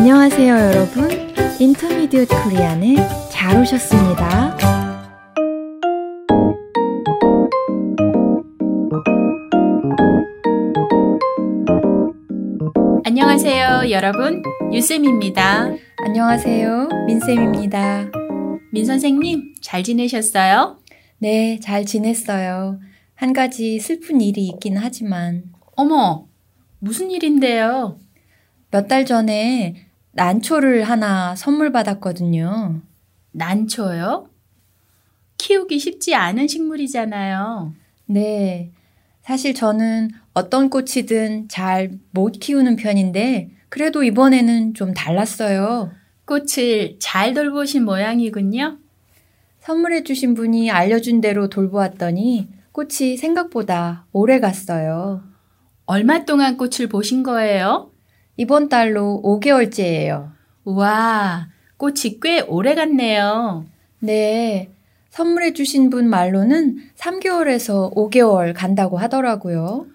안녕하세요, 여러분. 인터미디엇 코리안에 잘 오셨습니다. 안녕하세요, 여러분. 유쌤입니다. 안녕하세요, 민쌤입니다. 민 선생님, 잘 지내셨어요? 네, 잘 지냈어요. 한 가지 슬픈 일이 있긴 하지만. 어머, 무슨 일인데요? 몇 달 전에 난초를 하나 선물 받았거든요. 난초요? 키우기 쉽지 않은 식물이잖아요. 네. 사실 저는 어떤 꽃이든 잘 못 키우는 편인데, 그래도 이번에는 좀 달랐어요. 꽃을 잘 돌보신 모양이군요. 선물해 주신 분이 알려준 대로 돌보았더니 꽃이 생각보다 오래 갔어요. 얼마 동안 꽃을 보신 거예요? 이번 달로 5개월째예요. 우와, 꽃이 꽤 오래 갔네요. 네. 선물해 주신 분 말로는 3개월에서 5개월 간다고 하더라고요.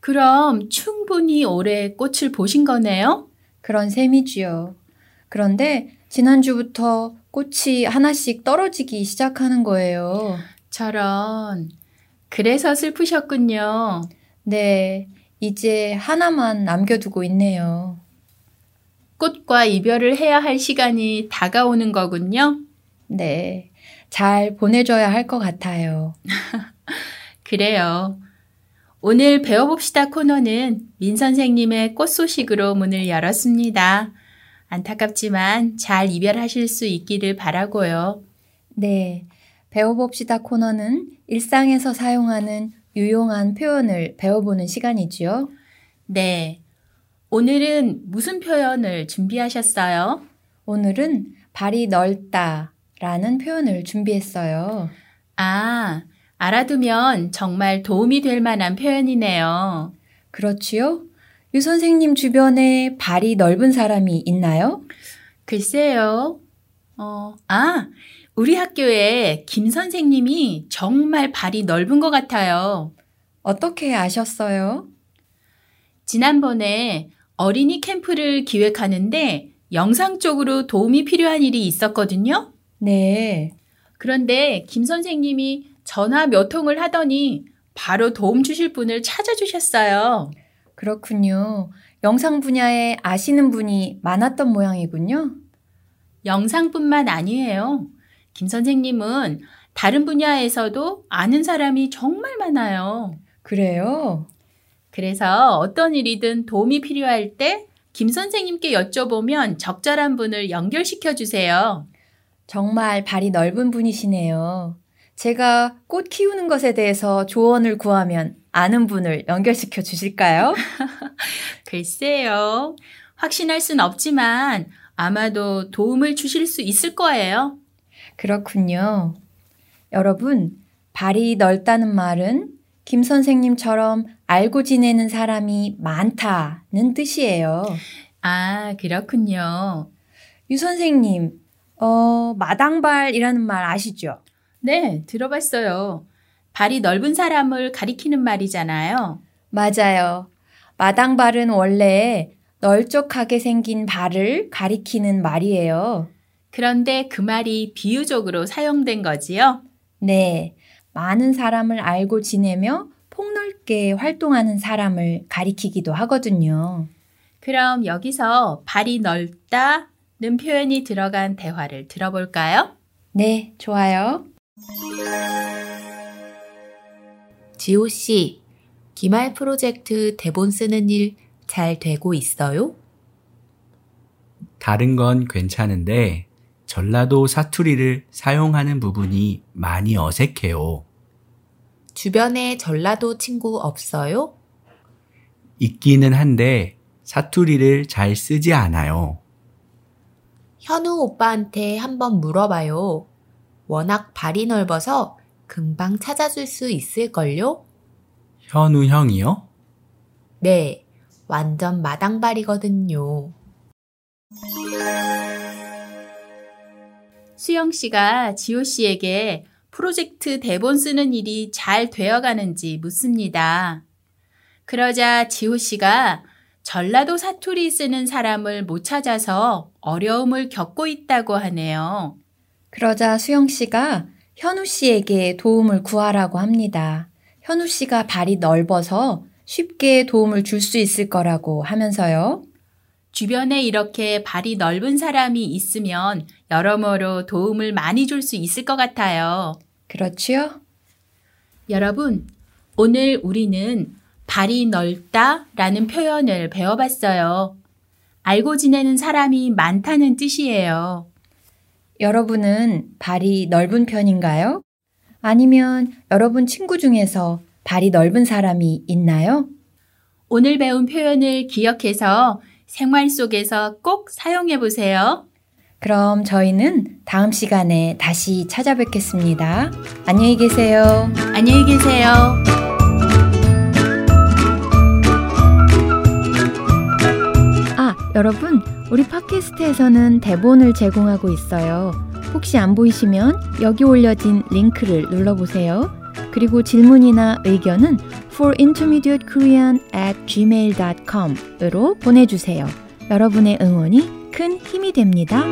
그럼 충분히 오래 꽃을 보신 거네요? 그런 셈이지요. 그런데 지난주부터 꽃이 하나씩 떨어지기 시작하는 거예요. 저런. 그래서 슬프셨군요. 네. 이제 하나만 남겨두고 있네요. 꽃과 이별을 해야 할 시간이 다가오는 거군요. 네. 잘 보내줘야 할 것 같아요. 그래요. 오늘 배워봅시다 코너는 민 선생님의 꽃 소식으로 문을 열었습니다. 안타깝지만 잘 이별하실 수 있기를 바라고요. 네. 배워봅시다 코너는 일상에서 사용하는 유용한 표현을 배워보는 시간이지요. 네. 오늘은 무슨 표현을 준비하셨어요? 오늘은 발이 넓다 라는 표현을 준비했어요. 아, 알아두면 정말 도움이 될 만한 표현이네요. 그렇지요? 유 선생님 주변에 발이 넓은 사람이 있나요? 글쎄요. 어, 아, 우리 학교에 김 선생님이 정말 발이 넓은 것 같아요. 어떻게 아셨어요? 지난번에 어린이 캠프를 기획하는데 영상 쪽으로 도움이 필요한 일이 있었거든요. 네. 그런데 김 선생님이 전화 몇 통을 하더니 바로 도움 주실 분을 찾아주셨어요. 그렇군요. 영상 분야에 아시는 분이 많았던 모양이군요. 영상뿐만 아니에요. 김 선생님은 다른 분야에서도 아는 사람이 정말 많아요. 그래요? 그래서 어떤 일이든 도움이 필요할 때 김 선생님께 여쭤보면 적절한 분을 연결시켜 주세요. 정말 발이 넓은 분이시네요. 제가 꽃 키우는 것에 대해서 조언을 구하면 아는 분을 연결시켜 주실까요? 글쎄요. 확신할 순 없지만 아마도 도움을 주실 수 있을 거예요. 그렇군요. 여러분, 발이 넓다는 말은 김 선생님처럼 알고 지내는 사람이 많다는 뜻이에요. 아, 그렇군요. 유 선생님, 어, 마당발이라는 말 아시죠? 네, 들어봤어요. 발이 넓은 사람을 가리키는 말이잖아요. 맞아요. 마당발은 원래 널쩍하게 생긴 발을 가리키는 말이에요. 그런데 그 말이 비유적으로 사용된 거지요? 네. 많은 사람을 알고 지내며 폭넓게 활동하는 사람을 가리키기도 하거든요. 그럼 여기서 발이 넓다는 표현이 들어간 대화를 들어볼까요? 네, 좋아요. 지호 씨, 기말 프로젝트 대본 쓰는 일 잘 되고 있어요? 다른 건 괜찮은데 전라도 사투리를 사용하는 부분이 많이 어색해요. 주변에 전라도 친구 없어요? 있기는 한데 사투리를 잘 쓰지 않아요. 현우 오빠한테 한번 물어봐요. 워낙 발이 넓어서 금방 찾아줄 수 있을걸요? 현우 형이요? 네, 완전 마당발이거든요. 수영 씨가 지호 씨에게 프로젝트 대본 쓰는 일이 잘 되어 가는지 묻습니다. 그러자 지호 씨가 전라도 사투리 쓰는 사람을 못 찾아서 어려움을 겪고 있다고 하네요. 그러자 수영 씨가 현우 씨에게 도움을 구하라고 합니다. 현우 씨가 발이 넓어서 쉽게 도움을 줄 수 있을 거라고 하면서요. 주변에 이렇게 발이 넓은 사람이 있으면 여러모로 도움을 많이 줄 수 있을 것 같아요. 그렇지요? 여러분, 오늘 우리는 발이 넓다 라는 표현을 배워봤어요. 알고 지내는 사람이 많다는 뜻이에요. 여러분은 발이 넓은 편인가요? 아니면 여러분 친구 중에서 발이 넓은 사람이 있나요? 오늘 배운 표현을 기억해서 생활 속에서 꼭 사용해 보세요. 그럼 저희는 다음 시간에 다시 찾아뵙겠습니다. 안녕히 계세요. 안녕히 계세요. 아, 여러분, 우리 팟캐스트에서는 대본을 제공하고 있어요. 혹시 안 보이시면 여기 올려진 링크를 눌러보세요. 그리고 질문이나 의견은 forintermediatekorean at gmail.com으로 보내주세요. 여러분의 응원이 큰 힘이 됩니다.